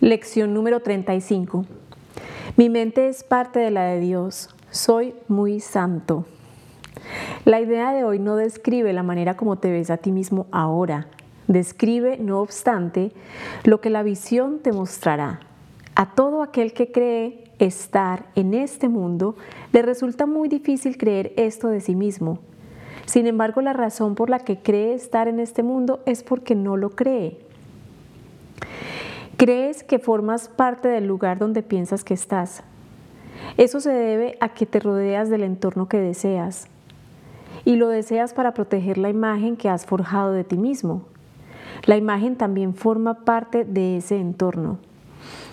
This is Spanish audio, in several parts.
Lección número 35. Mi mente es parte de la de Dios. Soy muy santo. La idea de hoy no describe la manera como te ves a ti mismo ahora. Describe, no obstante, lo que la visión te mostrará. A todo aquel que cree estar en este mundo, le resulta muy difícil creer esto de sí mismo. Sin embargo, la razón por la que cree estar en este mundo es porque no lo cree. Crees que formas parte del lugar donde piensas que estás. Eso se debe a que te rodeas del entorno que deseas. Y lo deseas para proteger la imagen que has forjado de ti mismo. La imagen también forma parte de ese entorno.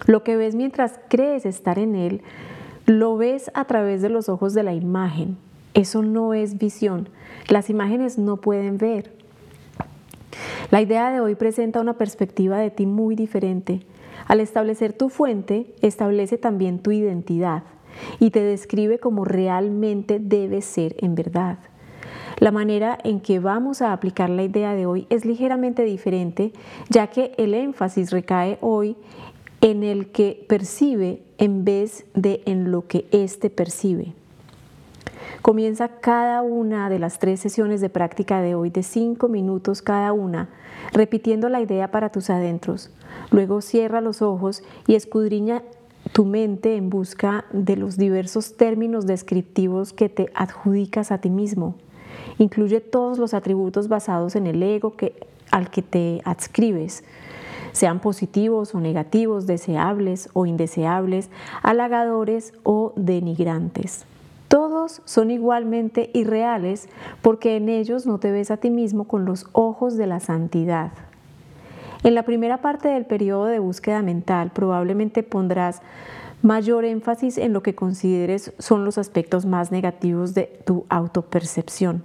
Lo que ves mientras crees estar en él, lo ves a través de los ojos de la imagen. Eso no es visión. Las imágenes no pueden ver. La idea de hoy presenta una perspectiva de ti muy diferente. Al establecer tu fuente, establece también tu identidad y te describe como realmente debes ser en verdad. La manera en que vamos a aplicar la idea de hoy es ligeramente diferente, ya que el énfasis recae hoy en el que percibe en vez de en lo que éste percibe. Comienza cada una de las tres sesiones de práctica de hoy de cinco minutos cada una, repitiendo la idea para tus adentros. Luego cierra los ojos y escudriña tu mente en busca de los diversos términos descriptivos que te adjudicas a ti mismo. Incluye todos los atributos basados en el ego que, al que te adscribes, sean positivos o negativos, deseables o indeseables, halagadores o denigrantes. Son igualmente irreales porque en ellos no te ves a ti mismo con los ojos de la santidad. En la primera parte del periodo de búsqueda mental probablemente pondrás mayor énfasis en lo que consideres son los aspectos más negativos de tu autopercepción.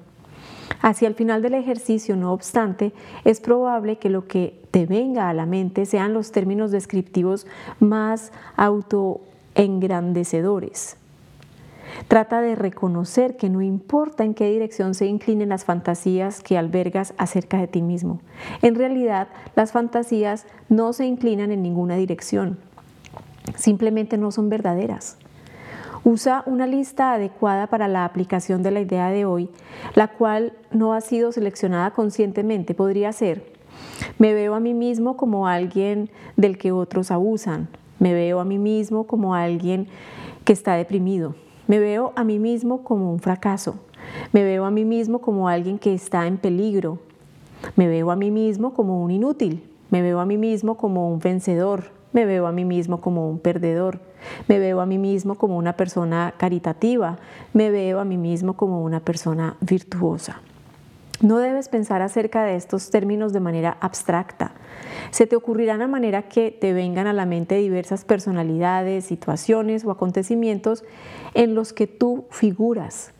Hacia el final del ejercicio, no obstante, es probable que lo que te venga a la mente sean los términos descriptivos más autoengrandecedores. Trata de reconocer que no importa en qué dirección se inclinen las fantasías que albergas acerca de ti mismo. En realidad, las fantasías no se inclinan en ninguna dirección. Simplemente no son verdaderas. Usa una lista adecuada para la aplicación de la idea de hoy, la cual no ha sido seleccionada conscientemente. Podría ser, me veo a mí mismo como alguien del que otros abusan. Me veo a mí mismo como alguien que está deprimido. Me veo a mí mismo como un fracaso. Me veo a mí mismo como alguien que está en peligro. Me veo a mí mismo como un inútil. Me veo a mí mismo como un vencedor. Me veo a mí mismo como un perdedor. Me veo a mí mismo como una persona caritativa. Me veo a mí mismo como una persona virtuosa. No debes pensar acerca de estos términos de manera abstracta. Se te ocurrirán a manera que te vengan a la mente diversas personalidades, situaciones o acontecimientos en los que tú figuras.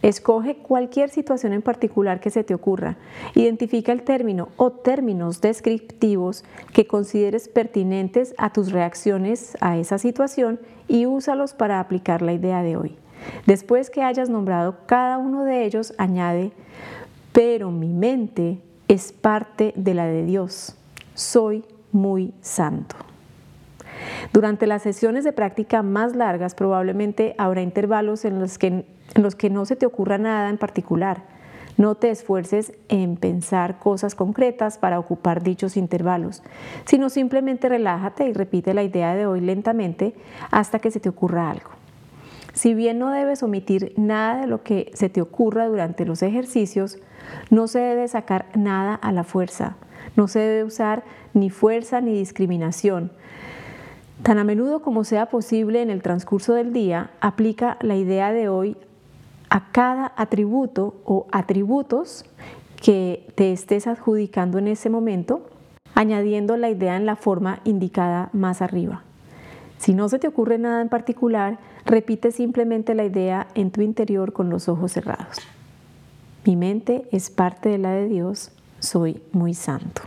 Escoge cualquier situación en particular que se te ocurra. Identifica el término o términos descriptivos que consideres pertinentes a tus reacciones a esa situación y úsalos para aplicar la idea de hoy. Después que hayas nombrado cada uno de ellos, añade, pero mi mente es parte de la de Dios. Soy muy santo. Durante las sesiones de práctica más largas probablemente habrá intervalos en los que, en los que no se te ocurra nada en particular. No te esfuerces en pensar cosas concretas para ocupar dichos intervalos, sino simplemente relájate y repite la idea de hoy lentamente hasta que se te ocurra algo. Si bien no debes omitir nada de lo que se te ocurra durante los ejercicios, no se debe sacar nada a la fuerza, no se debe usar ni fuerza ni discriminación. Tan a menudo como sea posible en el transcurso del día, aplica la idea de hoy a cada atributo o atributos que te estés adjudicando en ese momento, añadiendo la idea en la forma indicada más arriba. Si no se te ocurre nada en particular, repite simplemente la idea en tu interior con los ojos cerrados. Mi mente es parte de la de Dios, soy muy santo.